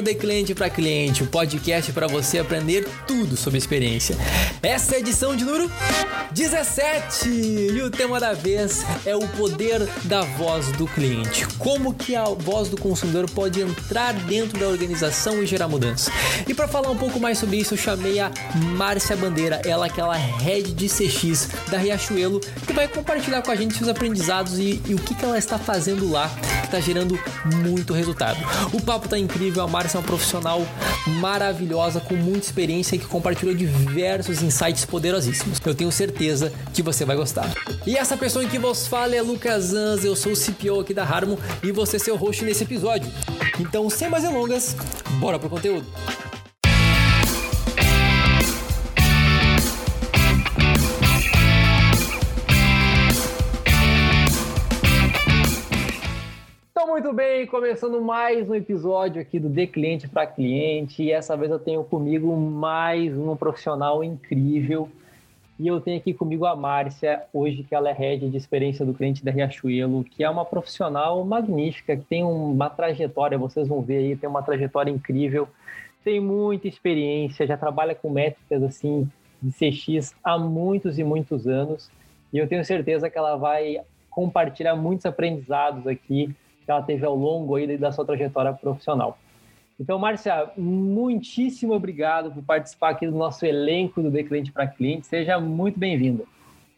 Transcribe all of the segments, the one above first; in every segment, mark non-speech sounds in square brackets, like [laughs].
o The Cliente para Cliente, o podcast para você aprender tudo sobre experiência. Essa é a edição de número 17 e o tema da vez é o poder da voz do cliente. Como que a voz do consumidor pode entrar dentro da organização e gerar mudança. E para falar um pouco mais sobre isso, eu chamei a Márcia Bandeira, ela é head de CX da Riachuelo, que vai compartilhar com a gente seus aprendizados e, e o que, que ela está fazendo lá, está gerando muito resultado. O papo tá incrível, a Márcia é uma profissional maravilhosa, com muita experiência e que compartilhou diversos insights poderosíssimos. Eu tenho certeza que você vai gostar. E essa pessoa em que vos fala é Lucas Anz, eu sou o CPO aqui da Harmon e você é seu host nesse episódio. Então, sem mais delongas, bora pro conteúdo. Muito bem, começando mais um episódio aqui do De Cliente para Cliente. E essa vez eu tenho comigo mais um profissional incrível. E eu tenho aqui comigo a Márcia, hoje que ela é head de experiência do cliente da Riachuelo, que é uma profissional magnífica, que tem uma trajetória, vocês vão ver aí, tem uma trajetória incrível, tem muita experiência, já trabalha com métricas assim de CX há muitos e muitos anos. E eu tenho certeza que ela vai compartilhar muitos aprendizados aqui que ela teve ao longo aí da sua trajetória profissional. Então, Márcia, muitíssimo obrigado por participar aqui do nosso elenco do De Cliente para Cliente. Seja muito bem-vinda.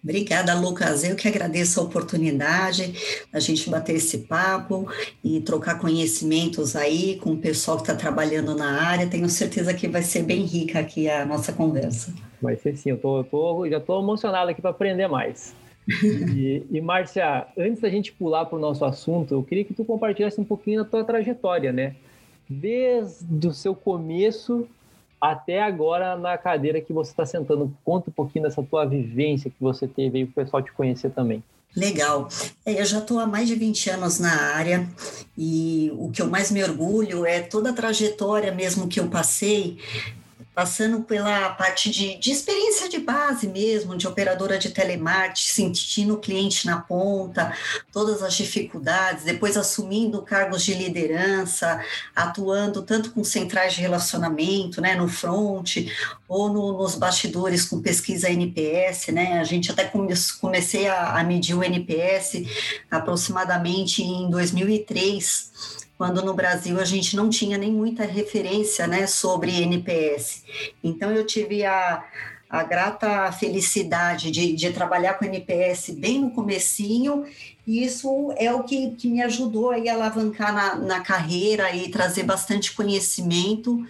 Obrigada, Lucas. Eu que agradeço a oportunidade da gente bater esse papo e trocar conhecimentos aí com o pessoal que está trabalhando na área. Tenho certeza que vai ser bem rica aqui a nossa conversa. Vai ser sim. Eu tô, tô já estou emocionado aqui para aprender mais. E, e Márcia, antes da gente pular para o nosso assunto, eu queria que tu compartilhasse um pouquinho da tua trajetória, né? Desde o seu começo até agora na cadeira que você está sentando. Conta um pouquinho dessa tua vivência que você teve aí para o pessoal te conhecer também. Legal. É, eu já estou há mais de 20 anos na área e o que eu mais me orgulho é toda a trajetória mesmo que eu passei passando pela parte de, de experiência de base mesmo, de operadora de telemarketing, sentindo o cliente na ponta, todas as dificuldades, depois assumindo cargos de liderança, atuando tanto com centrais de relacionamento, né, no front, ou no, nos bastidores com pesquisa NPS, né, a gente até come, comecei a, a medir o NPS aproximadamente em 2003, quando no Brasil a gente não tinha nem muita referência né, sobre NPS. Então eu tive a, a grata felicidade de, de trabalhar com NPS bem no comecinho, e isso é o que, que me ajudou a alavancar na, na carreira e trazer bastante conhecimento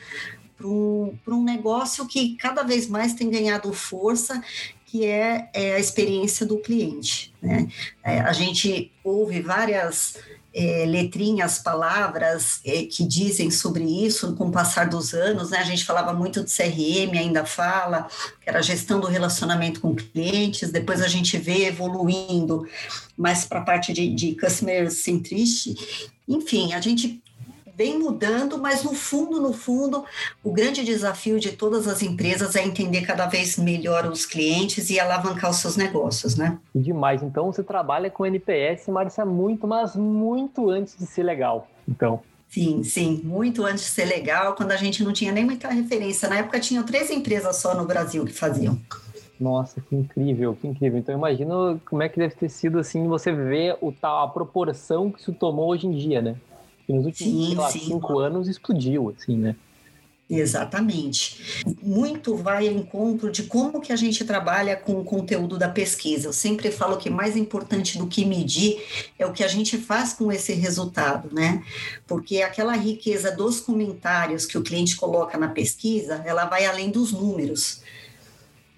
para um, um negócio que cada vez mais tem ganhado força, que é, é a experiência do cliente. Né? É, a gente ouve várias é, letrinhas, palavras é, que dizem sobre isso com o passar dos anos, né? A gente falava muito de CRM, ainda fala, que era gestão do relacionamento com clientes, depois a gente vê evoluindo mais para a parte de, de customer centricity. Enfim, a gente vem mudando, mas no fundo, no fundo, o grande desafio de todas as empresas é entender cada vez melhor os clientes e alavancar os seus negócios, né? Demais. Então você trabalha com NPS, Marcia, muito, mas muito antes de ser legal. Então. Sim, sim, muito antes de ser legal, quando a gente não tinha nem muita referência. Na época tinham três empresas só no Brasil que faziam. Nossa, que incrível, que incrível. Então imagino como é que deve ter sido assim, você ver o, a proporção que isso tomou hoje em dia, né? Que nos últimos sim, lá, sim. cinco anos explodiu, assim, né? Exatamente. Muito vai ao encontro de como que a gente trabalha com o conteúdo da pesquisa. Eu sempre falo que mais importante do que medir é o que a gente faz com esse resultado, né? Porque aquela riqueza dos comentários que o cliente coloca na pesquisa, ela vai além dos números.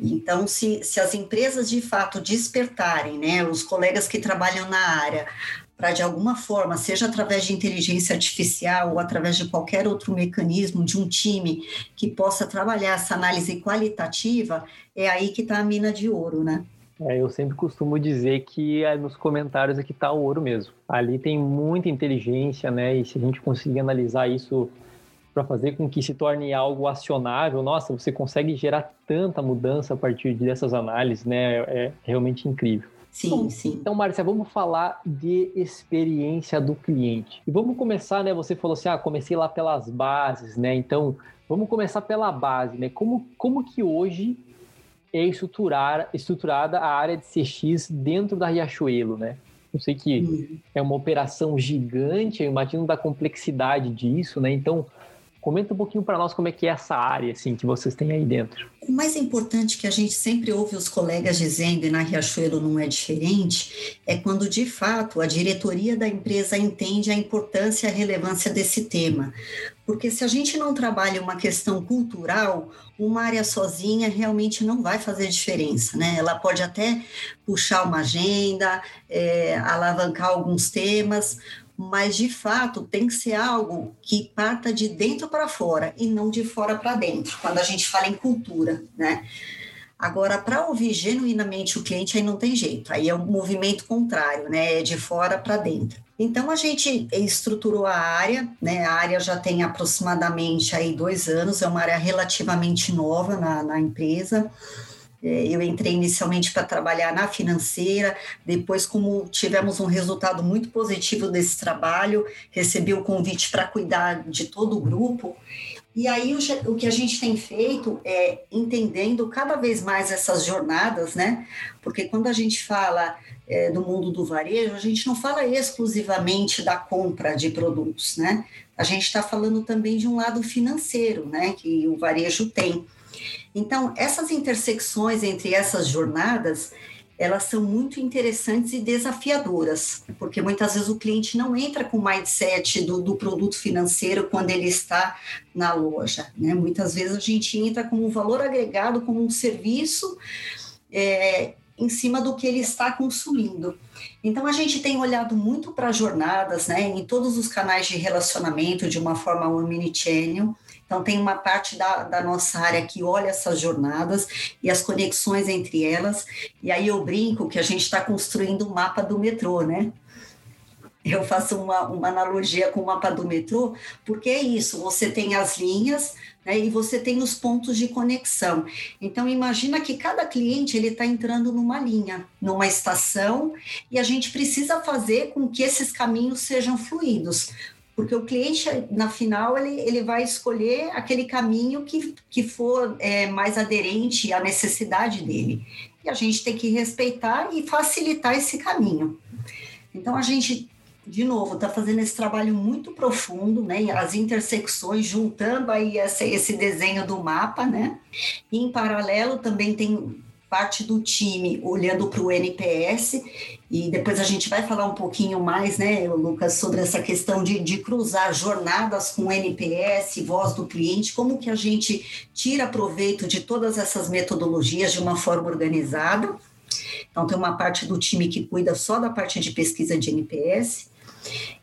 Então, se, se as empresas de fato despertarem, né, os colegas que trabalham na área, para de alguma forma, seja através de inteligência artificial ou através de qualquer outro mecanismo de um time que possa trabalhar essa análise qualitativa, é aí que está a mina de ouro, né? É, eu sempre costumo dizer que é nos comentários é que está o ouro mesmo. Ali tem muita inteligência, né? E se a gente conseguir analisar isso para fazer com que se torne algo acionável, nossa, você consegue gerar tanta mudança a partir dessas análises, né? É realmente incrível. Sim, então, sim. Então, Márcia, vamos falar de experiência do cliente. E vamos começar, né? Você falou assim, ah, comecei lá pelas bases, né? Então, vamos começar pela base, né? Como, como que hoje é estruturar, estruturada a área de CX dentro da Riachuelo, né? Eu sei que uhum. é uma operação gigante, eu imagino da complexidade disso, né? Então, Comenta um pouquinho para nós como é que é essa área assim que vocês têm aí dentro. O mais importante que a gente sempre ouve os colegas dizendo, e na Riachuelo não é diferente, é quando de fato a diretoria da empresa entende a importância e a relevância desse tema. Porque se a gente não trabalha uma questão cultural, uma área sozinha realmente não vai fazer diferença, né? Ela pode até puxar uma agenda, é, alavancar alguns temas, mas de fato tem que ser algo que parta de dentro para fora e não de fora para dentro, quando a gente fala em cultura, né? Agora, para ouvir genuinamente o cliente, aí não tem jeito, aí é um movimento contrário, né? É de fora para dentro. Então, a gente estruturou a área, né? A área já tem aproximadamente aí dois anos, é uma área relativamente nova na, na empresa. É, eu entrei inicialmente para trabalhar na financeira, depois, como tivemos um resultado muito positivo desse trabalho, recebi o convite para cuidar de todo o grupo. E aí o, que a gente tem feito é entendendo cada vez mais essas jornadas, né? Porque quando a gente fala é, do mundo do varejo, a gente não fala exclusivamente da compra de produtos, né? A gente está falando também de um lado financeiro, né? Que o varejo tem. Então, essas intersecções entre essas jornadas, elas são muito interessantes e desafiadoras, porque muitas vezes o cliente não entra com o mindset do, do produto financeiro quando ele está na loja. Né? Muitas vezes a gente entra com um valor agregado, como um serviço é, em cima do que ele está consumindo. Então a gente tem olhado muito para jornadas, né, em todos os canais de relacionamento de uma forma omnichannel, então, tem uma parte da, da nossa área que olha essas jornadas e as conexões entre elas. E aí eu brinco que a gente está construindo o um mapa do metrô, né? Eu faço uma, uma analogia com o mapa do metrô, porque é isso: você tem as linhas, né, e você tem os pontos de conexão. Então imagina que cada cliente ele está entrando numa linha, numa estação, e a gente precisa fazer com que esses caminhos sejam fluidos porque o cliente, na final, ele, ele vai escolher aquele caminho que, que for é, mais aderente à necessidade dele. E a gente tem que respeitar e facilitar esse caminho. Então, a gente, de novo, está fazendo esse trabalho muito profundo, né? As intersecções, juntando aí esse, esse desenho do mapa, né? E, em paralelo, também tem parte do time olhando para o NPS, e depois a gente vai falar um pouquinho mais, né, Lucas, sobre essa questão de, de cruzar jornadas com NPS, voz do cliente, como que a gente tira proveito de todas essas metodologias de uma forma organizada. Então, tem uma parte do time que cuida só da parte de pesquisa de NPS,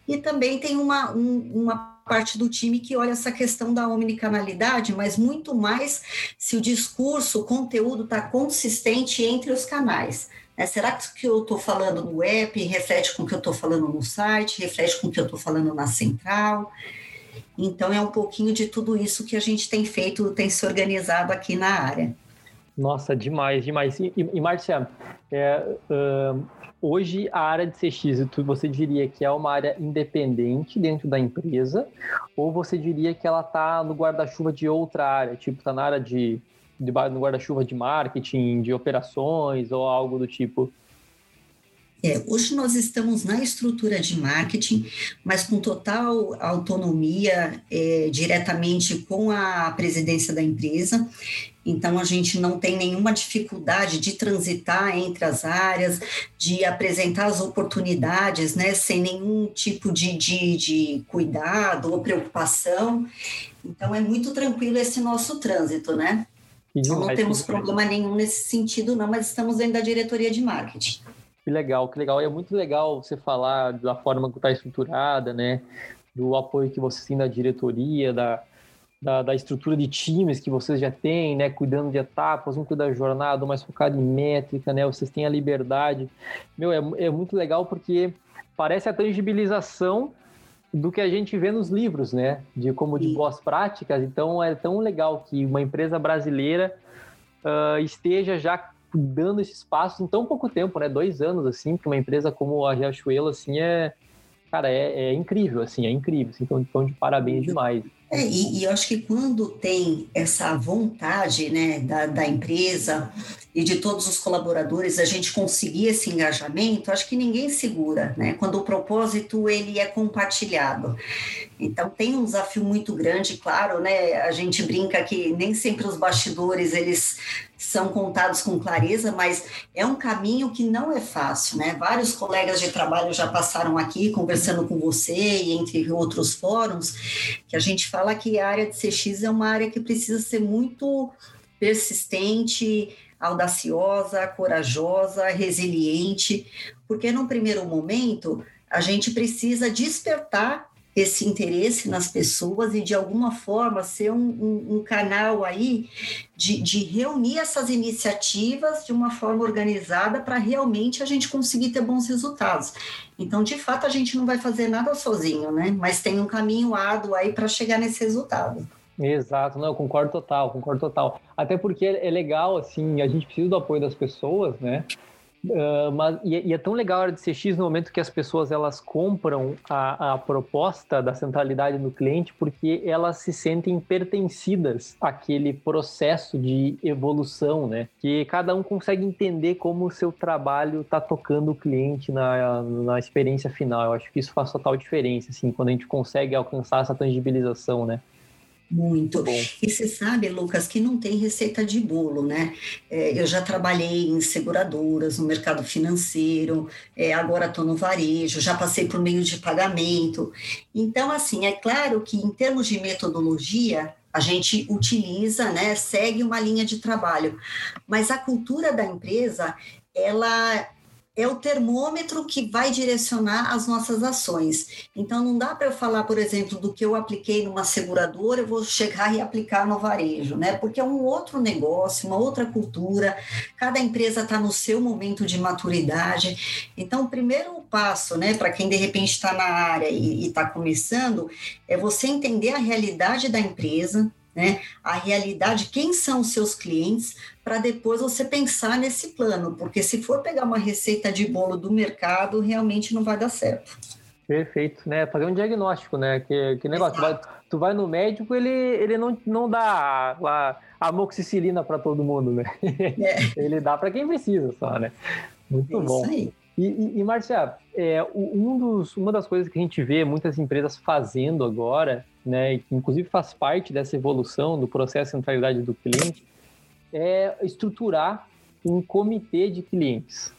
e também tem uma, um, uma parte do time que olha essa questão da omnicanalidade, mas muito mais se o discurso, o conteúdo está consistente entre os canais. Né? Será que o que eu estou falando no app reflete com o que eu estou falando no site, reflete com o que eu estou falando na central? Então, é um pouquinho de tudo isso que a gente tem feito, tem se organizado aqui na área. Nossa, demais, demais. E, e, e Márcia, é, uh, hoje a área de CX, você diria que é uma área independente dentro da empresa, ou você diria que ela está no guarda-chuva de outra área, tipo, está na área de, de no guarda-chuva de marketing, de operações ou algo do tipo? É, hoje nós estamos na estrutura de marketing, mas com total autonomia é, diretamente com a presidência da empresa. Então, a gente não tem nenhuma dificuldade de transitar entre as áreas, de apresentar as oportunidades, né, sem nenhum tipo de, de, de cuidado ou preocupação. Então, é muito tranquilo esse nosso trânsito, né? Então, não temos problema nenhum nesse sentido, não, mas estamos dentro da diretoria de marketing. Que legal, que legal. E é muito legal você falar da forma que está estruturada, né? Do apoio que você tem da diretoria, da, da, da, estrutura de times que vocês já têm, né? Cuidando de etapas, um cuida da jornada, mais focado em métrica, né? Vocês têm a liberdade. Meu, é, é muito legal porque parece a tangibilização do que a gente vê nos livros, né? De como de boas práticas. Então é tão legal que uma empresa brasileira uh, esteja já dando esses passos em tão pouco tempo, né? Dois anos, assim, para uma empresa como a Riachuelo, assim, é, cara, é, é incrível, assim, é incrível. Assim, então, então de parabéns demais. É, e, e, eu acho que quando tem essa vontade né, da, da empresa e de todos os colaboradores a gente conseguir esse engajamento, acho que ninguém segura, né? Quando o propósito ele é compartilhado. Então tem um desafio muito grande, claro, né? A gente brinca que nem sempre os bastidores eles são contados com clareza, mas é um caminho que não é fácil, né? Vários colegas de trabalho já passaram aqui conversando com você e entre outros fóruns, que a gente fala que a área de CX é uma área que precisa ser muito persistente, audaciosa, corajosa, resiliente, porque num primeiro momento a gente precisa despertar esse interesse nas pessoas e de alguma forma ser um, um, um canal aí de, de, reunir essas iniciativas de uma forma organizada para realmente a gente conseguir ter bons resultados. Então, de fato, a gente não vai fazer nada sozinho, né? Mas tem um caminho árduo aí para chegar nesse resultado. Exato, não, eu concordo total, concordo total. Até porque é legal, assim, a gente precisa do apoio das pessoas, né? Uh, mas, e, e, é tão legal a hora de CX no momento que as pessoas elas compram a, a, proposta da centralidade no cliente porque elas se sentem pertencidas àquele processo de evolução, né? Que cada um consegue entender como o seu trabalho está tocando o cliente na, na experiência final. Eu acho que isso faz total diferença, assim, quando a gente consegue alcançar essa tangibilização, né? Muito. E você sabe, Lucas, que não tem receita de bolo, né? É, eu já trabalhei em seguradoras, no mercado financeiro, é, agora estou no varejo, já passei por meio de pagamento. Então, assim, é claro que em termos de metodologia, a gente utiliza, né, segue uma linha de trabalho, mas a cultura da empresa, ela é o termômetro que vai direcionar as nossas ações. Então, não dá para eu falar, por exemplo, do que eu apliquei numa seguradora, eu vou chegar e aplicar no varejo, né? Porque é um outro negócio, uma outra cultura, cada empresa está no seu momento de maturidade. Então, o primeiro passo, né, para quem de repente está na área e está começando, é você entender a realidade da empresa, né? A realidade, quem são os seus clientes, para depois você pensar nesse plano, porque se for pegar uma receita de bolo do mercado, realmente não vai dar certo. Perfeito, né? Fazer um diagnóstico, né? Que, que negócio, tu vai, tu vai, no médico, ele, ele não, não dá a, amoxicilina para todo mundo, né? É. [laughs] ele dá para quem precisa só, né? Muito é bom. Isso aí. E, e, e Marcia, é, um dos, uma das coisas que a gente vê muitas empresas fazendo agora, né, que inclusive faz parte dessa evolução do processo de centralidade do cliente, é estruturar um comitê de clientes.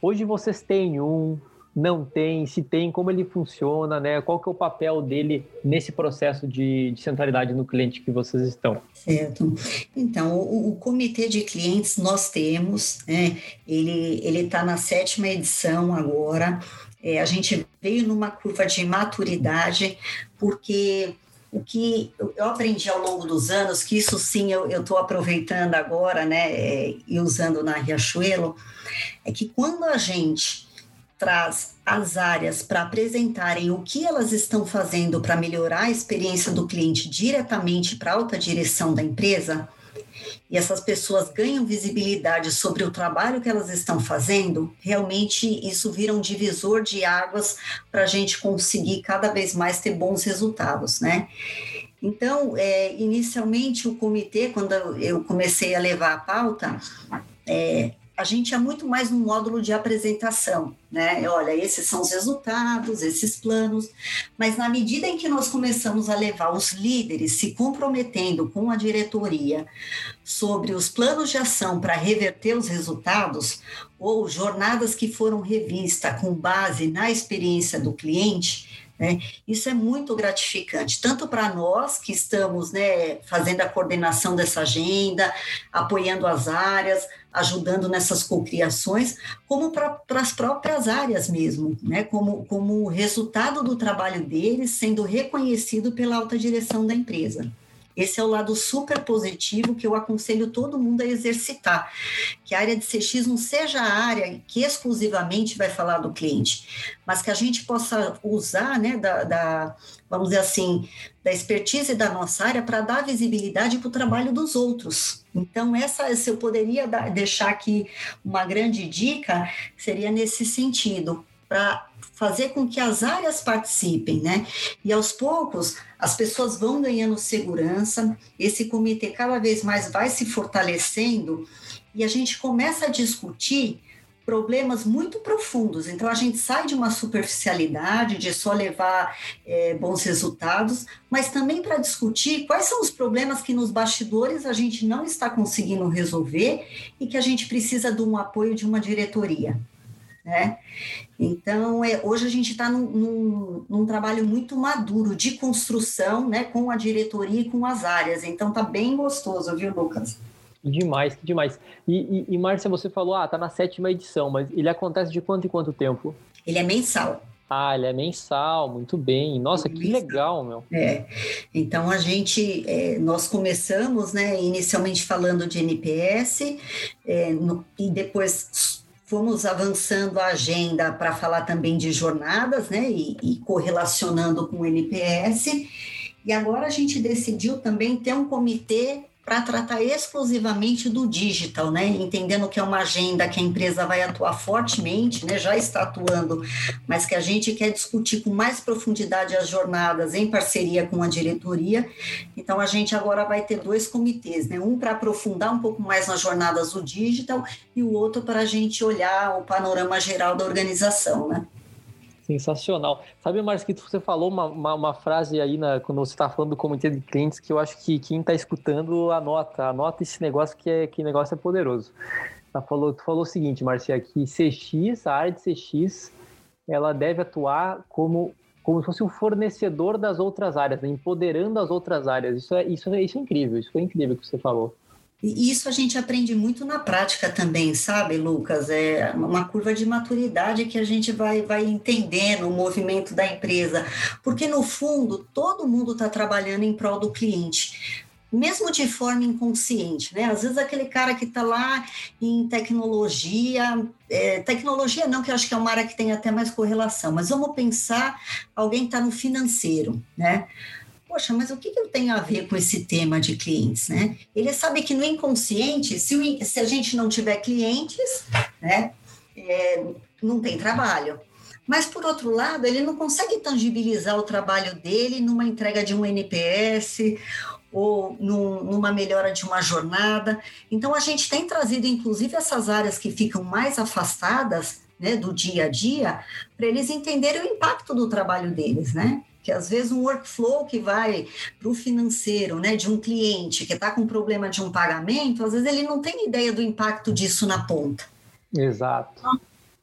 Hoje vocês têm um, não tem, se tem, como ele funciona, né? Qual que é o papel dele nesse processo de, de centralidade no cliente que vocês estão? Certo. Então, o, o comitê de clientes nós temos, né? Ele ele está na sétima edição agora. É, a gente veio numa curva de maturidade porque o que eu aprendi ao longo dos anos, que isso sim eu estou aproveitando agora, né, é, e usando na Riachuelo, é que quando a gente traz as áreas para apresentarem o que elas estão fazendo para melhorar a experiência do cliente diretamente para a alta direção da empresa, e essas pessoas ganham visibilidade sobre o trabalho que elas estão fazendo, realmente isso vira um divisor de águas para a gente conseguir cada vez mais ter bons resultados, né? Então, é, inicialmente o comitê, quando eu comecei a levar a pauta, é, a gente é muito mais um módulo de apresentação, né? Olha, esses são os resultados, esses planos, mas na medida em que nós começamos a levar os líderes se comprometendo com a diretoria sobre os planos de ação para reverter os resultados, ou jornadas que foram revistas com base na experiência do cliente, né? Isso é muito gratificante, tanto para nós que estamos né, fazendo a coordenação dessa agenda, apoiando as áreas, ajudando nessas cocriações, como para as próprias áreas mesmo, né? como, como resultado do trabalho deles sendo reconhecido pela alta direção da empresa. Esse é o lado super positivo que eu aconselho todo mundo a exercitar, que a área de CX não seja a área que exclusivamente vai falar do cliente, mas que a gente possa usar, né, da, da vamos dizer assim, da expertise da nossa área para dar visibilidade para o trabalho dos outros. Então, essa, se eu poderia dar, deixar aqui uma grande dica, seria nesse sentido, para fazer com que as áreas participem, né? E aos poucos as pessoas vão ganhando segurança, esse comitê cada vez mais vai se fortalecendo e a gente começa a discutir problemas muito profundos. Então a gente sai de uma superficialidade de só levar é, bons resultados, mas também para discutir quais são os problemas que nos bastidores a gente não está conseguindo resolver e que a gente precisa de um apoio de uma diretoria. Né? Então, é, hoje a gente está num, num, num, trabalho muito maduro de construção, né, com a diretoria e com as áreas. Então, tá bem gostoso, viu, Lucas? Demais, demais. E, e, e Márcia, você falou, ah, tá na sétima edição, mas ele acontece de quanto em quanto tempo? Ele é mensal. Ah, ele é mensal, muito bem. Nossa, que legal, meu. É. Então a gente, é, nós começamos, né, inicialmente falando de NPS, é, no, e depois fomos avançando a agenda para falar também de jornadas, né, e, e correlacionando com o NPS. E agora a gente decidiu também ter um comitê para tratar exclusivamente do digital, né? Entendendo que é uma agenda que a empresa vai atuar fortemente, né? Já está atuando, mas que a gente quer discutir com mais profundidade as jornadas em parceria com a diretoria. Então a gente agora vai ter dois comitês, né? Um para aprofundar um pouco mais nas jornadas do digital e o outro para a gente olhar o panorama geral da organização, né? Sensacional. Sabe, Marquito, você falou uma, uma, uma, frase aí na, quando você está falando do comitê de clientes que eu acho que quem está escutando anota, anota esse negócio que, é, que negócio é poderoso. Falou, tu falou o seguinte, Marcia, que CX, a área de CX, ela deve atuar como, como se fosse um fornecedor das outras áreas, né? empoderando as outras áreas. Isso é, isso, é, isso é incrível, isso foi incrível que você falou. E isso a gente aprende muito na prática também, sabe, Lucas? É uma curva de maturidade que a gente vai, vai entendendo o movimento da empresa. Porque, no fundo, todo mundo está trabalhando em prol do cliente mesmo de forma inconsciente, né? Às vezes aquele cara que está lá em tecnologia, é, tecnologia não, que eu acho que é uma área que tem até mais correlação, mas vamos pensar alguém está no financeiro, né? Poxa, mas o que, eu tenho a ver com esse tema de clientes, né? Ele sabe que no inconsciente, se, o, se a gente não tiver clientes, né, é, não tem trabalho. Mas, por outro lado, ele não consegue tangibilizar o trabalho dele numa entrega de um NPS ou num, numa melhora de uma jornada. Então, a gente tem trazido, inclusive, essas áreas que ficam mais afastadas né, do dia a dia, para eles entenderem o impacto do trabalho deles, né? Que às vezes um workflow que vai para o financeiro, né, de um cliente que está com problema de um pagamento, às vezes ele não tem ideia do impacto disso na ponta. Exato. Então,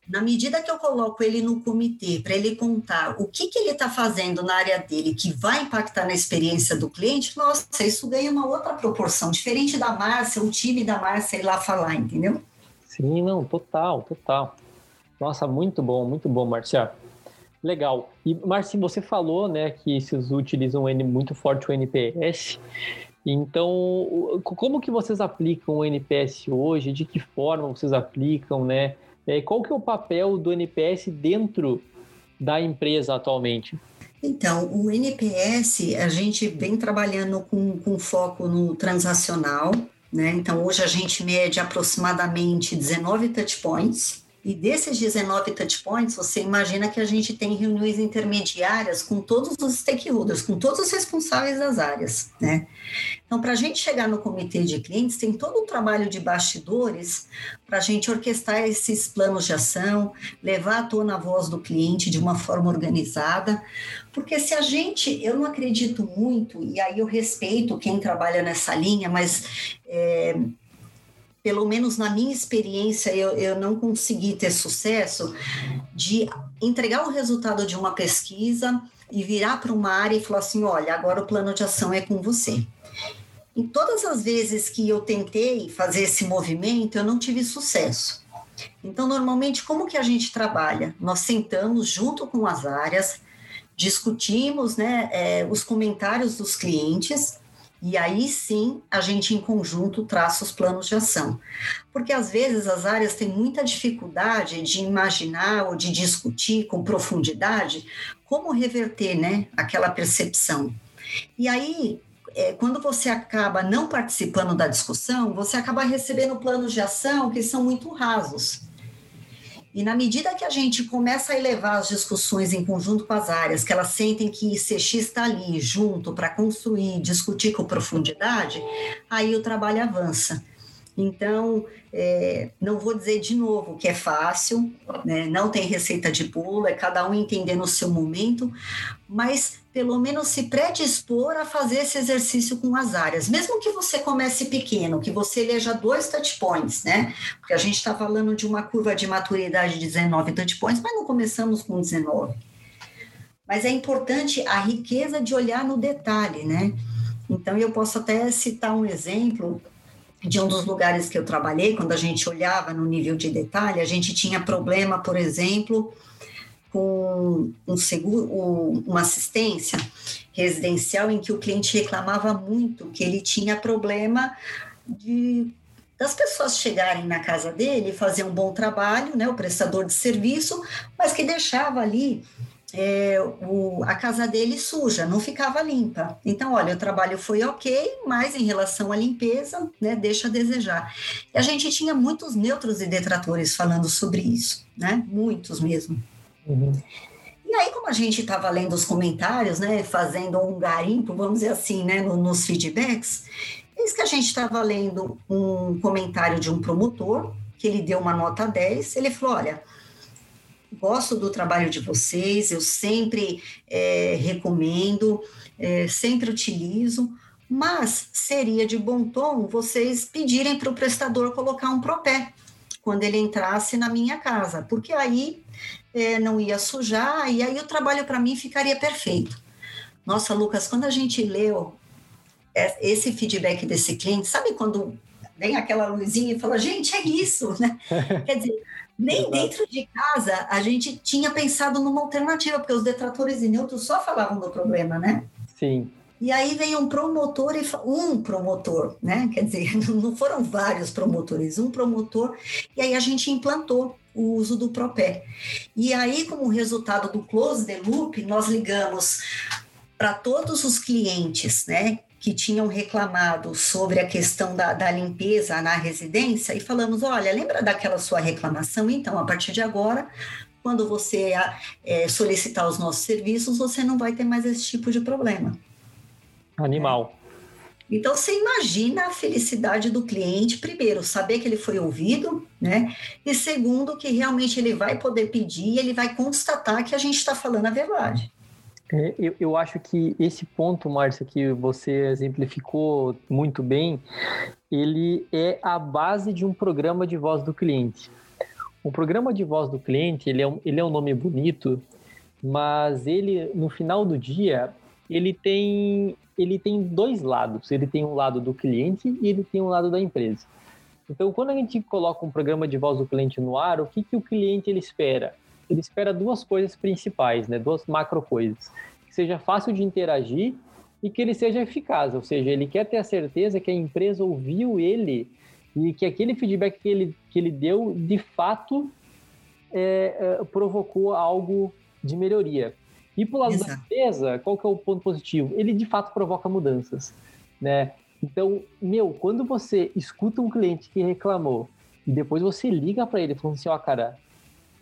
na medida que eu coloco ele no comitê para ele contar o que, que ele está fazendo na área dele que vai impactar na experiência do cliente, nossa, isso ganha uma outra proporção, diferente da Márcia, o time da Márcia ir lá falar, entendeu? Sim, não, total, total. Nossa, muito bom, muito bom, Marcia. Legal. E, Marcinho, você falou, né, que vocês utilizam muito forte o NPS. Então, como que vocês aplicam o NPS hoje? De que forma vocês aplicam, né? É, qual que é o papel do NPS dentro da empresa atualmente? Então, o NPS, a gente vem trabalhando com, com foco no transacional, né? Então, hoje a gente mede aproximadamente 19 touchpoints, e desses 19 touchpoints, você imagina que a gente tem reuniões intermediárias com todos os stakeholders, com todos os responsáveis das áreas, né? Então, para a gente chegar no comitê de clientes, tem todo um trabalho de bastidores para a gente orquestrar esses planos de ação, levar à tona a voz do cliente de uma forma organizada, porque se a gente, eu não acredito muito, e aí eu respeito quem trabalha nessa linha, mas é, pelo menos na minha experiência, eu, eu não consegui ter sucesso de entregar o resultado de uma pesquisa e virar para uma área e falar assim: olha, agora o plano de ação é com você. Em todas as vezes que eu tentei fazer esse movimento, eu não tive sucesso. Então, normalmente, como que a gente trabalha? Nós sentamos junto com as áreas, discutimos né, é, os comentários dos clientes E aí sim a gente em conjunto traça os planos de ação. Porque às vezes as áreas têm muita dificuldade de imaginar ou de discutir com profundidade como reverter né, aquela percepção. E aí, é, quando você acaba não participando da discussão, você acaba recebendo planos de ação que são muito rasos. E na medida que a gente começa a elevar as discussões em conjunto com as áreas, que elas sentem que CX está ali junto para construir, discutir com profundidade, aí o trabalho avança. Então, é, não vou dizer de novo que é fácil, né? não tem receita de bolo, é cada um entendendo o seu momento, mas pelo menos se predispor a fazer esse exercício com as áreas, mesmo que você comece pequeno, que você eleja dois touch points, né? Porque a gente está falando de uma curva de maturidade de 19 touch points, mas não começamos com 19. Mas é importante a riqueza de olhar no detalhe, né? Então, eu posso até citar um exemplo de um dos lugares que eu trabalhei, quando a gente olhava no nível de detalhe, a gente tinha problema, por exemplo, com um seguro, uma assistência residencial em que o cliente reclamava muito que ele tinha problema de das pessoas chegarem na casa dele, fazer um bom trabalho, né, o prestador de serviço, mas que deixava ali é, o, a casa dele suja, não ficava limpa. Então, olha, o trabalho foi ok, mas em relação à limpeza, né, deixa a desejar. E a gente tinha muitos neutros e detratores falando sobre isso, né, muitos mesmo. Uhum. E aí, como a gente estava lendo os comentários, né, fazendo um garimpo, vamos dizer assim, né, no, nos feedbacks, eis que a gente estava lendo um comentário de um promotor, que ele deu uma nota 10, ele falou, olha, gosto do trabalho de vocês, eu sempre é, recomendo, é, sempre utilizo, mas seria de bom tom vocês pedirem para o prestador colocar um propé quando ele entrasse na minha casa, porque aí é, não ia sujar e aí o trabalho para mim ficaria perfeito. Nossa, Lucas, quando a gente leu é, esse feedback desse cliente, sabe quando vem aquela luzinha e fala, gente, é isso, né? [laughs] Quer dizer, nem dentro de casa a gente tinha pensado numa alternativa, porque os detratores e neutros só falavam do problema, né? Sim. E aí vem um promotor e um promotor, né? Quer dizer, [laughs] não foram vários promotores, um promotor, e aí a gente implantou o uso do Propé. E aí, como resultado do close the loop, nós ligamos para todos os clientes, né, que tinham reclamado sobre a questão da, da, limpeza na residência e falamos: olha, lembra daquela sua reclamação? Então, a partir de agora, quando você é, solicitar os nossos serviços, você não vai ter mais esse tipo de problema. Animal. Então, você imagina a felicidade do cliente, primeiro, saber que ele foi ouvido, né? E segundo, que realmente ele vai poder pedir, ele vai constatar que a gente está falando a verdade. É, eu, eu acho que esse ponto, Márcia, que você exemplificou muito bem, ele é a base de um programa de voz do cliente. O programa de voz do cliente, ele é um, ele é um nome bonito, mas ele, no final do dia, ele tem, ele tem dois lados. Ele tem um lado do cliente e ele tem um lado da empresa. Então, quando a gente coloca um programa de voz do cliente no ar, o que, que o cliente ele espera? Ele espera duas coisas principais, né? Duas macro coisas. Que seja fácil de interagir e que ele seja eficaz, ou seja, ele quer ter a certeza que a empresa ouviu ele e que aquele feedback que ele, que ele deu, de fato, é, é, provocou algo de melhoria. E por lado Exato. da empresa, qual que é o ponto positivo? Ele, de fato, provoca mudanças, né? Então, meu, quando você escuta um cliente que reclamou e depois você liga para ele falando assim, ó, oh, cara,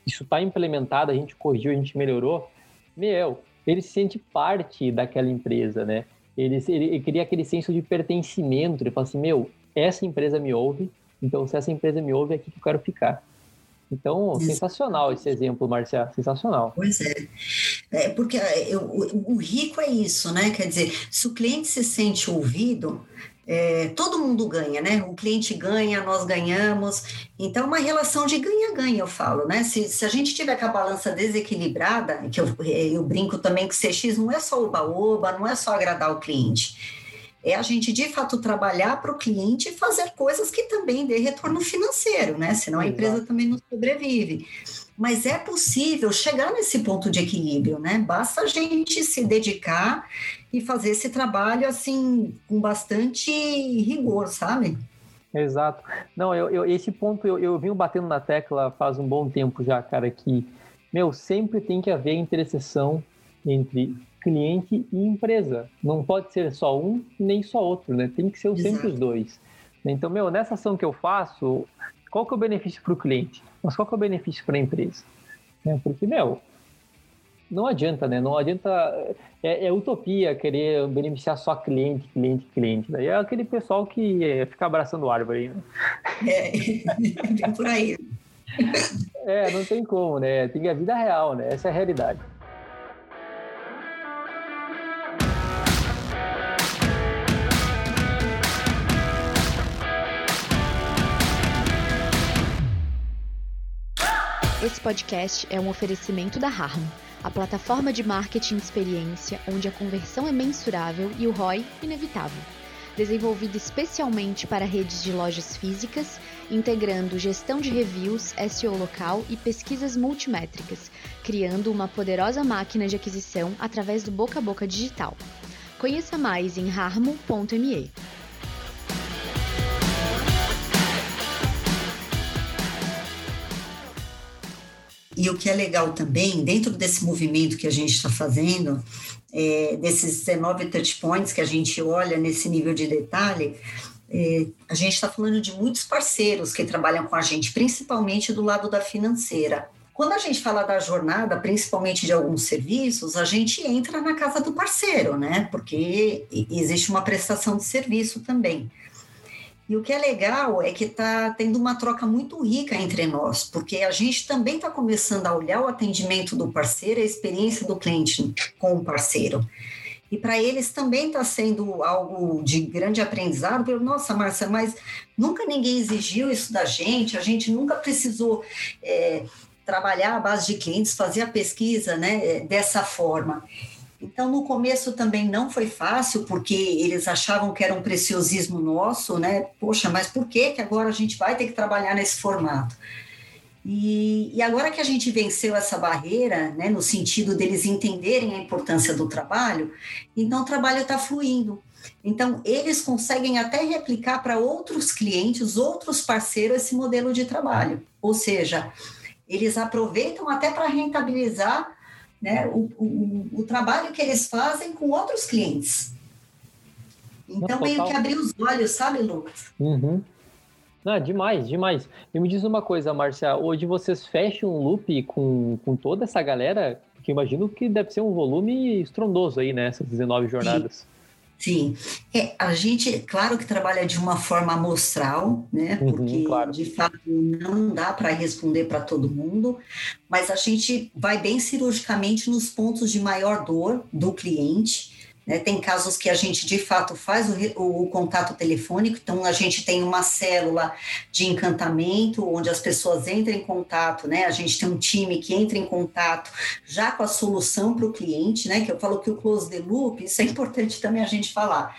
isso está implementado, a gente corrigiu, a gente melhorou, meu, ele se sente parte daquela empresa, né? Ele, ele, ele cria aquele senso de pertencimento, ele fala assim, meu, essa empresa me ouve, então se essa empresa me ouve, é aqui que eu quero ficar. Então, Isso. sensacional esse exemplo, Marcia, sensacional. Pois é. é porque eu, o, o rico é isso, né? Quer dizer, se o cliente se sente ouvido, é, todo mundo ganha, né? O cliente ganha, nós ganhamos. Então, uma relação de ganha-ganha, eu falo, né? Se, se a gente tiver com a balança desequilibrada, que eu, eu brinco também que CX não é só oba-oba, não é só agradar o cliente. É a gente, de fato, trabalhar para o cliente e fazer coisas que também dê retorno financeiro, né? Senão a empresa também não sobrevive. Mas é possível chegar nesse ponto de equilíbrio, né? Basta a gente se dedicar e fazer esse trabalho assim com bastante rigor, sabe? Exato. Não, eu, eu esse ponto eu, eu venho batendo na tecla faz um bom tempo já, cara, que, meu, sempre tem que haver interseção entre cliente e empresa. Não pode ser só um nem só outro, né? Tem que ser sempre os dois. Então, meu, nessa ação que eu faço, qual que é o benefício para o cliente? Mas qual que é o benefício para a empresa? É, porque, meu, não adianta, né? Não adianta. É, é, utopia querer beneficiar só cliente, cliente, cliente. Daí é aquele pessoal que é, fica abraçando árvore. Né? É, [laughs] por aí. É, não tem como, né? Tem a vida real, né? Essa é a realidade. Esse podcast é um oferecimento da Harmo, a plataforma de marketing experiência onde a conversão é mensurável e o ROI inevitável. Desenvolvida especialmente para redes de lojas físicas, integrando gestão de reviews, SEO local e pesquisas multimétricas, criando uma poderosa máquina de aquisição através do boca a boca digital. Conheça mais em harmo.me. E o que é legal também, dentro desse movimento que a gente está fazendo, é, desses 19 touch points que a gente olha nesse nível de detalhe, é, a gente está falando de muitos parceiros que trabalham com a gente, principalmente do lado da financeira. Quando a gente fala da jornada, principalmente de alguns serviços, a gente entra na casa do parceiro, né? Porque existe uma prestação de serviço também. E o que é legal é que está tendo uma troca muito rica entre nós, porque a gente também está começando a olhar o atendimento do parceiro, a experiência do cliente com o parceiro. E para eles também está sendo algo de grande aprendizado. Eu, Nossa, Márcia, mas nunca ninguém exigiu isso da gente, a gente nunca precisou é, trabalhar à base de clientes, fazer a pesquisa né, dessa forma. Então, no começo também não foi fácil, porque eles achavam que era um preciosismo nosso, né? Poxa, mas por que, que agora a gente vai ter que trabalhar nesse formato? E, e agora que a gente venceu essa barreira, né, no sentido deles entenderem a importância do trabalho, então o trabalho está fluindo. Então, eles conseguem até replicar para outros clientes, outros parceiros, esse modelo de trabalho. Ou seja, eles aproveitam até para rentabilizar né, o, o, o trabalho que eles fazem com outros clientes. Então, Não, meio que abrir os olhos, sabe, Lucas? Uhum. Não, demais, demais. E me diz uma coisa, Márcia, hoje vocês fecham um loop com, com toda essa galera? Porque imagino que deve ser um volume estrondoso aí, né? Essas 19 jornadas. Sim. É, a gente, claro que trabalha de uma forma amostral, né? Uhum, porque claro. de fato não dá para responder para todo mundo, mas a gente vai bem cirurgicamente nos pontos de maior dor do cliente né? Tem casos que a gente de fato faz o, o, o, contato telefônico, então a gente tem uma célula de encantamento onde as pessoas entram em contato, né? A gente tem um time que entra em contato já com a solução para o cliente, né? Que eu falo que o close the loop, isso é importante também a gente falar.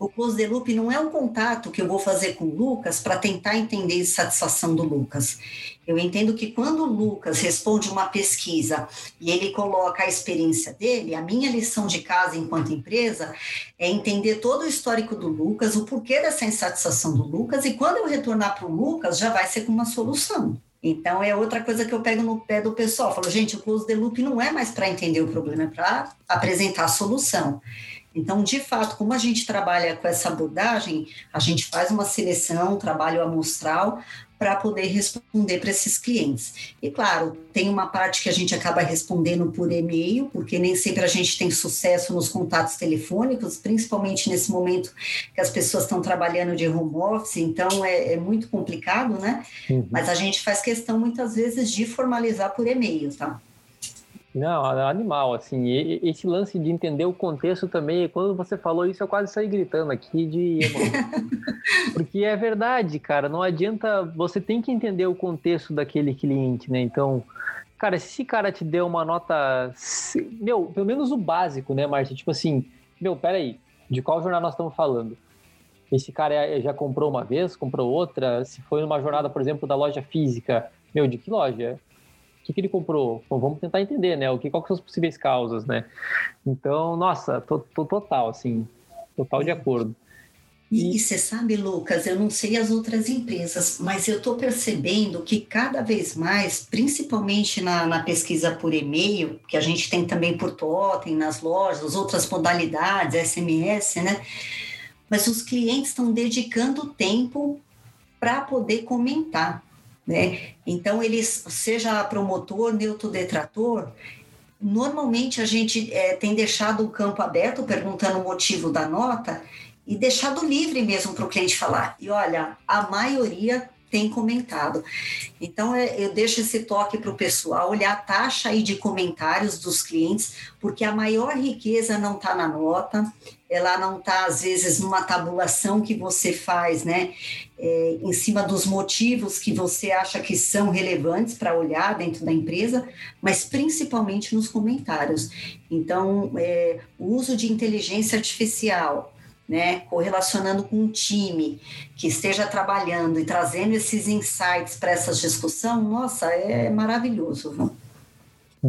O close the loop não é um contato que eu vou fazer com o Lucas para tentar entender a satisfação do Lucas. Eu entendo que quando o Lucas responde uma pesquisa e ele coloca a experiência dele, a minha lição de casa enquanto empresa é entender todo o histórico do Lucas, o porquê dessa insatisfação do Lucas, e quando eu retornar para o Lucas, já vai ser com uma solução. Então, é outra coisa que eu pego no pé do pessoal. falo, gente, o close the loop não é mais para entender o problema, é para apresentar a solução. Então, de fato, como a gente trabalha com essa abordagem, a gente faz uma seleção, um trabalho amostral para poder responder para esses clientes. E claro, tem uma parte que a gente acaba respondendo por e-mail, porque nem sempre a gente tem sucesso nos contatos telefônicos, principalmente nesse momento que as pessoas estão trabalhando de home office, então é, é muito complicado, né? Uhum. Mas a gente faz questão muitas vezes de formalizar por e-mail, tá? Não, animal, assim, esse lance de entender o contexto também, quando você falou isso, eu quase saí gritando aqui de [laughs] Porque é verdade, cara, não adianta, você tem que entender o contexto daquele cliente, né? Então, cara, se esse cara te deu uma nota, meu, pelo menos o básico, né, Márcia? Tipo assim, meu, peraí, de qual jornada nós estamos falando? Esse cara é, já comprou uma vez, comprou outra? Se foi numa jornada, por exemplo, da loja física, meu, de que loja? Que, que ele comprou? Bom, vamos tentar entender, né? O que, qual que são as possíveis causas, né? Então, nossa, tô, tô total, assim, total de acordo. E você sabe, Lucas, eu não sei as outras empresas, mas eu estou percebendo que cada vez mais, principalmente na, na, pesquisa por e-mail, que a gente tem também por totem, nas lojas, outras modalidades, SMS, né? Mas os clientes estão dedicando tempo para poder comentar, né? Então, eles, seja promotor, neutro detrator, normalmente a gente é, tem deixado o campo aberto perguntando o motivo da nota e deixado livre mesmo para o cliente falar. E olha, a maioria tem comentado. Então, é, eu deixo esse toque para o pessoal olhar a taxa aí de comentários dos clientes, porque a maior riqueza não está na nota, ela não está, às vezes, numa tabulação que você faz, né, é, em cima dos motivos que você acha que são relevantes para olhar dentro da empresa, mas principalmente nos comentários. Então, é, o uso de inteligência artificial, né, correlacionando com um time que esteja trabalhando e trazendo esses insights para essa discussão, nossa, é maravilhoso. Viu?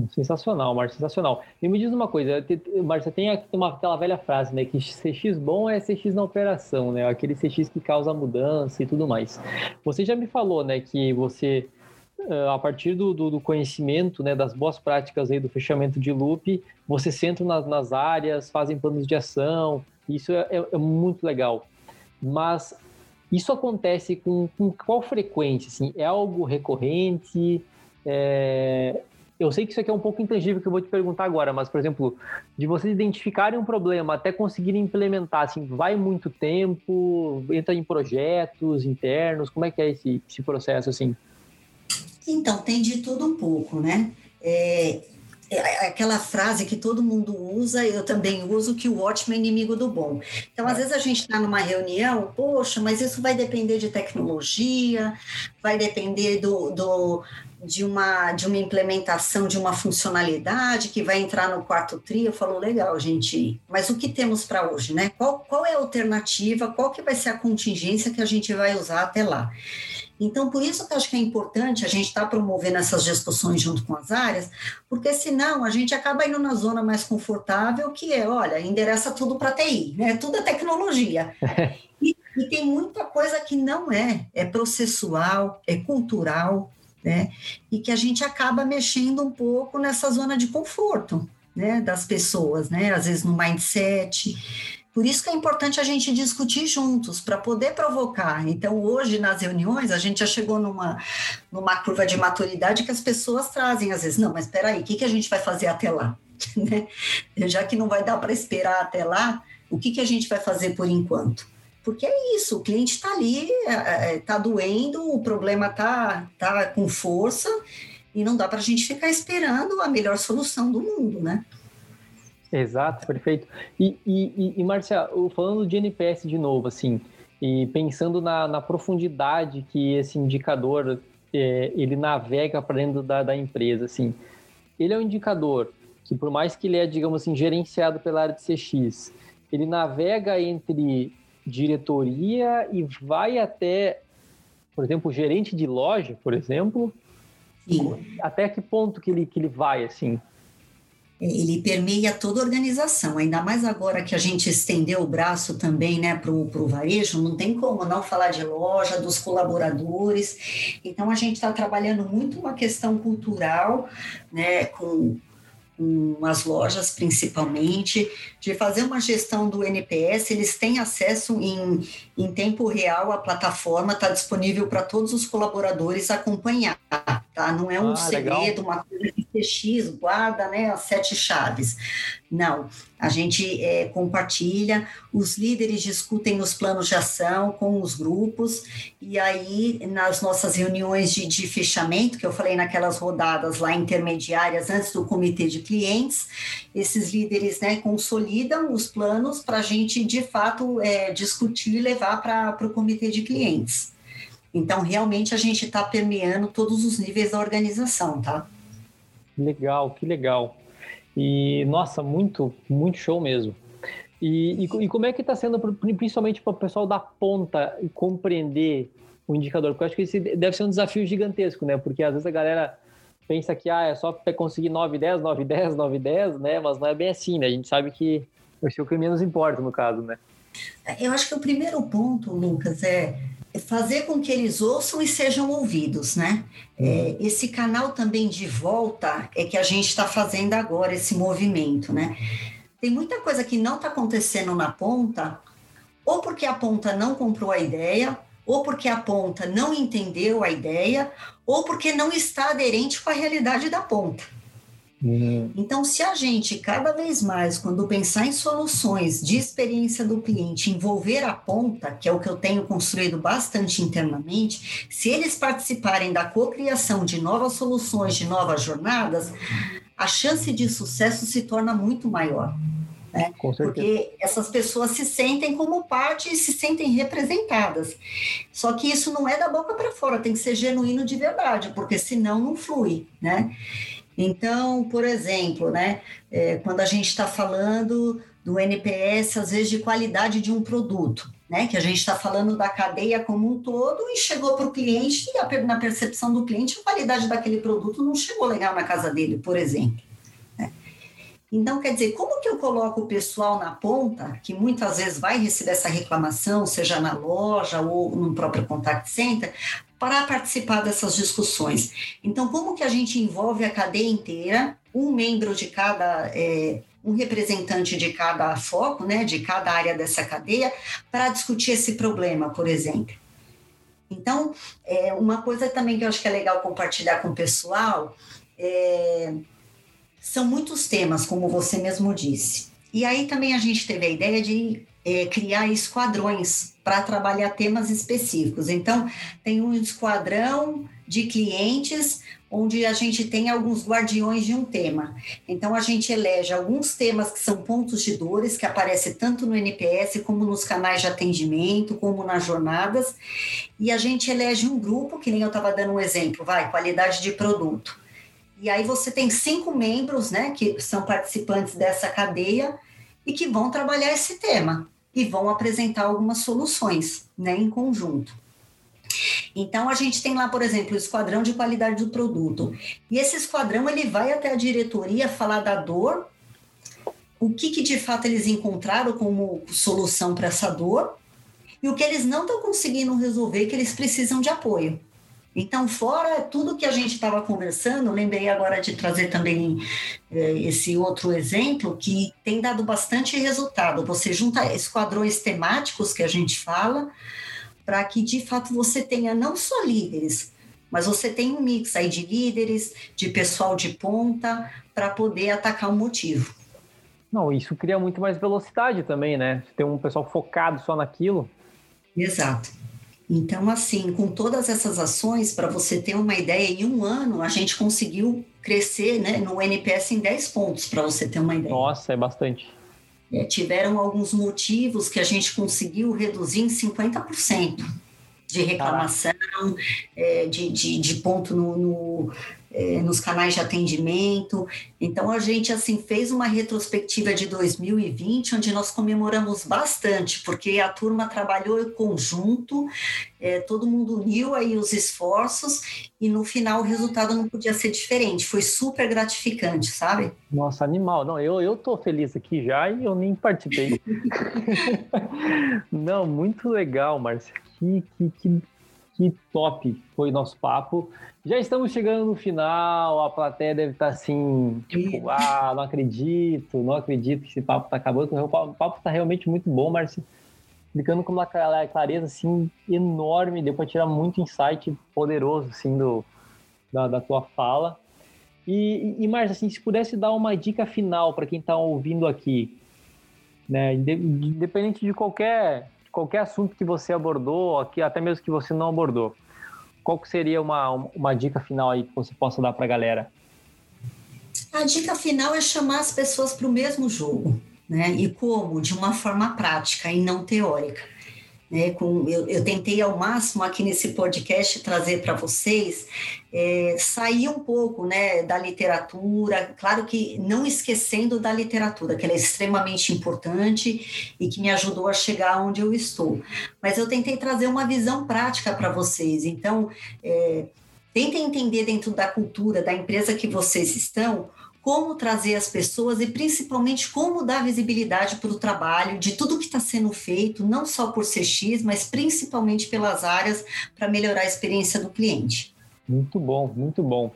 Sensacional, Márcio, sensacional. E me diz uma coisa, Márcio, tem uma, aquela velha frase, né, que CX bom é CX na operação, né, aquele CX que causa mudança e tudo mais. Você já me falou, né, que você, a partir do, do, do conhecimento, né, das boas práticas aí do fechamento de loop, você centra nas, nas áreas, fazem planos de ação, isso é, é, é muito legal. Mas isso acontece com, com, qual frequência? Assim? É algo recorrente? É... Eu sei que isso aqui é um pouco intangível que eu vou te perguntar agora, mas, por exemplo, de vocês identificarem um problema até conseguirem implementar, assim, vai muito tempo? Entra em projetos internos? Como é que é esse, esse processo, assim? Então, tem de tudo um pouco, né? É, aquela frase que todo mundo usa, eu também uso, que o ótimo é inimigo do bom. Então, às é. vezes a gente está numa reunião, poxa, mas isso vai depender de tecnologia, vai depender do, do, de, uma, de uma implementação de uma funcionalidade que vai entrar no quarto tri. Eu falo, legal, gente, mas o que temos para hoje, né? Qual, qual é a alternativa, qual que vai ser a contingência que a gente vai usar até lá? Então, por isso que eu acho que é importante a gente estar tá promovendo essas discussões junto com as áreas, porque senão a gente acaba indo na zona mais confortável, que é, olha, endereça tudo para TI, né? Tudo é tecnologia. [laughs] e, e tem muita coisa que não é, é processual, é cultural, né? E que a gente acaba mexendo um pouco nessa zona de conforto, né? Das pessoas, né? Às vezes no mindset. Por isso que é importante a gente discutir juntos, para poder provocar. Então, hoje, nas reuniões, a gente já chegou numa, numa curva de maturidade que as pessoas trazem, às vezes, não, mas espera aí, o que, que a gente vai fazer até lá? [laughs] Né? Já que não vai dar para esperar até lá, o que, que a gente vai fazer por enquanto? Porque é isso, o cliente está ali, está é, é, doendo, o problema está tá com força, e não dá para a gente ficar esperando a melhor solução do mundo, né? Exato, perfeito. E, e, e Marcia, falando de NPS de novo, assim, e pensando na, na profundidade que esse indicador é, ele navega para dentro da, da empresa, assim, ele é um indicador que por mais que ele é, digamos assim, gerenciado pela área de CX, ele navega entre diretoria e vai até, por exemplo, gerente de loja, por exemplo, Sim. até que ponto que ele, que ele vai, assim? Ele permeia toda a organização, ainda mais agora que a gente estendeu o braço também né, para o varejo, não tem como não falar de loja, dos colaboradores. Então, a gente está trabalhando muito uma questão cultural, né, com, com as lojas principalmente, de fazer uma gestão do NPS, eles têm acesso em, em tempo real à plataforma, está disponível para todos os colaboradores acompanhar, tá? Não é um ah, segredo, legal. uma coisa CX guarda, né, as sete chaves. Não, a gente é, compartilha, os líderes discutem os planos de ação com os grupos, e aí nas nossas reuniões de, de fechamento, que eu falei naquelas rodadas lá intermediárias antes do comitê de clientes, esses líderes né, consolidam os planos para a gente, de fato, é, discutir e levar para o comitê de clientes. Então, realmente, a gente está permeando todos os níveis da organização, tá? Legal, que legal. E, nossa, muito, muito show mesmo. E, e, e como é que está sendo, principalmente para o pessoal da ponta, compreender o indicador? Porque eu acho que esse deve ser um desafio gigantesco, né? Porque às vezes a galera pensa que ah, é só conseguir 9, 10, 9, 10, 9, 10, né? Mas não é bem assim, né? A gente sabe que ser o que menos importa no caso, né? Eu acho que o primeiro ponto, Lucas, é fazer com que eles ouçam e sejam ouvidos, né? É, uhum. esse canal também de volta é que a gente está fazendo agora, esse movimento, né? Tem muita coisa que não está acontecendo na ponta, ou porque a ponta não comprou a ideia, ou porque a ponta não entendeu a ideia, ou porque não está aderente com a realidade da ponta. Uhum. Então, se a gente, cada vez mais, quando pensar em soluções de experiência do cliente, envolver a ponta, que é o que eu tenho construído bastante internamente, se eles participarem da cocriação de novas soluções, de novas jornadas, a chance de sucesso se torna muito maior. Né? Porque essas pessoas se sentem como parte e se sentem representadas. Só que isso não é da boca para fora, tem que ser genuíno de verdade, porque senão não flui, né? Então, por exemplo, né, é, quando a gente está falando do NPS, às vezes, de qualidade de um produto, né, que a gente está falando da cadeia como um todo e chegou para o cliente e a, na percepção do cliente a qualidade daquele produto não chegou legal na casa dele, por exemplo. Né. Então, quer dizer, como que eu coloco o pessoal na ponta, que muitas vezes vai receber essa reclamação, seja na loja ou no próprio contact center, para participar dessas discussões. Então, como que a gente envolve a cadeia inteira, um membro de cada, é, um representante de cada foco, né, de cada área dessa cadeia, para discutir esse problema, por exemplo. Então, é, uma coisa também que eu acho que é legal compartilhar com o pessoal é, são muitos temas, como você mesmo disse. E aí também a gente teve a ideia de é, criar esquadrões para trabalhar temas específicos. Então, tem um esquadrão de clientes onde a gente tem alguns guardiões de um tema. Então, a gente elege alguns temas que são pontos de dores, que aparecem tanto no NPS, como nos canais de atendimento, como nas jornadas, e a gente elege um grupo, que nem eu estava dando um exemplo, vai, qualidade de produto. E aí você tem cinco membros, né, que são participantes dessa cadeia, e que vão trabalhar esse tema e vão apresentar algumas soluções né, em conjunto. Então a gente tem lá, por exemplo, o esquadrão de qualidade do produto. E esse esquadrão ele vai até a diretoria falar da dor, o que, que de fato eles encontraram como solução para essa dor e o que eles não estão conseguindo resolver que eles precisam de apoio. Então, fora tudo que a gente estava conversando, lembrei agora de trazer também é, esse outro exemplo que tem dado bastante resultado. Você junta esquadrões temáticos que a gente fala, para que de fato você tenha não só líderes, mas você tem um mix aí de líderes, de pessoal de ponta, para poder atacar o um motivo. Não, isso cria muito mais velocidade também, né? Ter um pessoal focado só naquilo. Exato. Então, assim, com todas essas ações, para você ter uma ideia, em um ano a gente conseguiu crescer né, no NPS em 10 pontos, para você ter uma ideia. Nossa, é bastante. É, tiveram alguns motivos que a gente conseguiu reduzir em 50% de reclamação, é, de, de, de, ponto no, no é, nos canais de atendimento. Então a gente assim fez uma retrospectiva de 2020, onde nós comemoramos bastante, porque a turma trabalhou em conjunto, é, todo mundo uniu aí os esforços e no final o resultado não podia ser diferente. Foi super gratificante, sabe? Nossa, animal. Não, eu eu tô feliz aqui já e eu nem participei. [laughs] não, muito legal, Márcia. Que, que, que, que top foi nosso papo. Já estamos chegando no final, a plateia deve estar assim, tipo, ah, não acredito, não acredito que esse papo está acabando. O papo está realmente muito bom, Marcio. Explicando com uma clareza assim enorme, deu para tirar muito insight poderoso assim do, da, da tua fala. E, e Márcio, assim, se pudesse dar uma dica final para quem está ouvindo aqui, né, independente de qualquer, qualquer assunto que você abordou, aqui, até mesmo que você não abordou, qual que seria uma, uma dica final aí que você possa dar para a galera? A dica final é chamar as pessoas para o mesmo jogo, né? E como? De uma forma prática e não teórica. Né, com, eu, eu, tentei ao máximo aqui nesse podcast trazer para vocês, é, sair um pouco né, da literatura, claro que não esquecendo da literatura, que ela é extremamente importante e que me ajudou a chegar onde eu estou. Mas eu tentei trazer uma visão prática para vocês. Então, é, tentem entender dentro da cultura da empresa que vocês estão como trazer as pessoas e principalmente como dar visibilidade para o trabalho de tudo que está sendo feito, não só por CX, mas principalmente pelas áreas para melhorar a experiência do cliente. Muito bom, muito bom.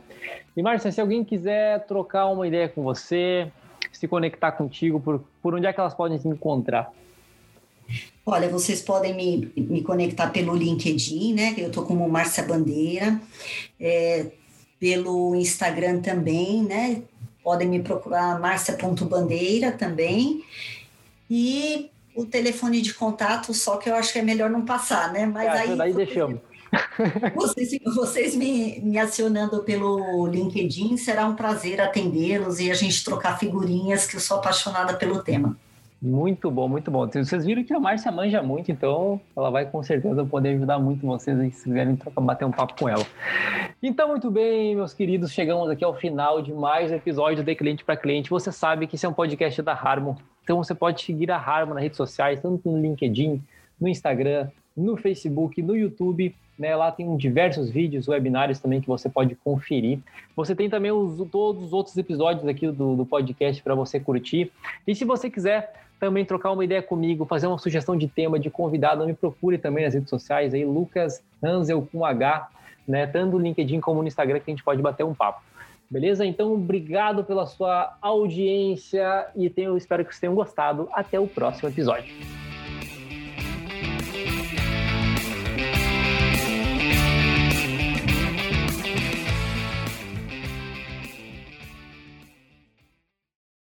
E Márcia, se alguém quiser trocar uma ideia com você, se conectar contigo, por, por onde é que elas podem se encontrar? Olha, vocês podem me, me conectar pelo LinkedIn, né? Eu estou como Márcia Bandeira, é, pelo Instagram também, né? Podem me procurar Márcia.bandeira também. E o telefone de contato, só que eu acho que é melhor não passar, né? Mas é, aí. Daí deixamos. [laughs] Vocês, vocês me, me acionando pelo LinkedIn, será um prazer atendê-los e a gente trocar figurinhas, que eu sou apaixonada pelo tema. Muito bom, muito bom. Vocês viram que a Márcia manja muito, então ela vai com certeza poder ajudar muito vocês aí, se quiserem trocar, bater um papo com ela. Então, muito bem, meus queridos, chegamos aqui ao final de mais um episódio de Cliente para Cliente. Você sabe que esse é um podcast da Harmon, então você pode seguir a Harmon nas redes sociais, tanto no LinkedIn, no Instagram, no Facebook, no YouTube. Né, lá tem diversos vídeos, webinários também que você pode conferir. Você tem também os, todos os outros episódios aqui do, do podcast para você curtir. E se você quiser também trocar uma ideia comigo, fazer uma sugestão de tema, de convidado, me procure também nas redes sociais aí, Lucas Hansel com H, né, tanto no LinkedIn como no Instagram que a gente pode bater um papo. Beleza? Então, obrigado pela sua audiência e tenho, espero que vocês tenham gostado. Até o próximo episódio.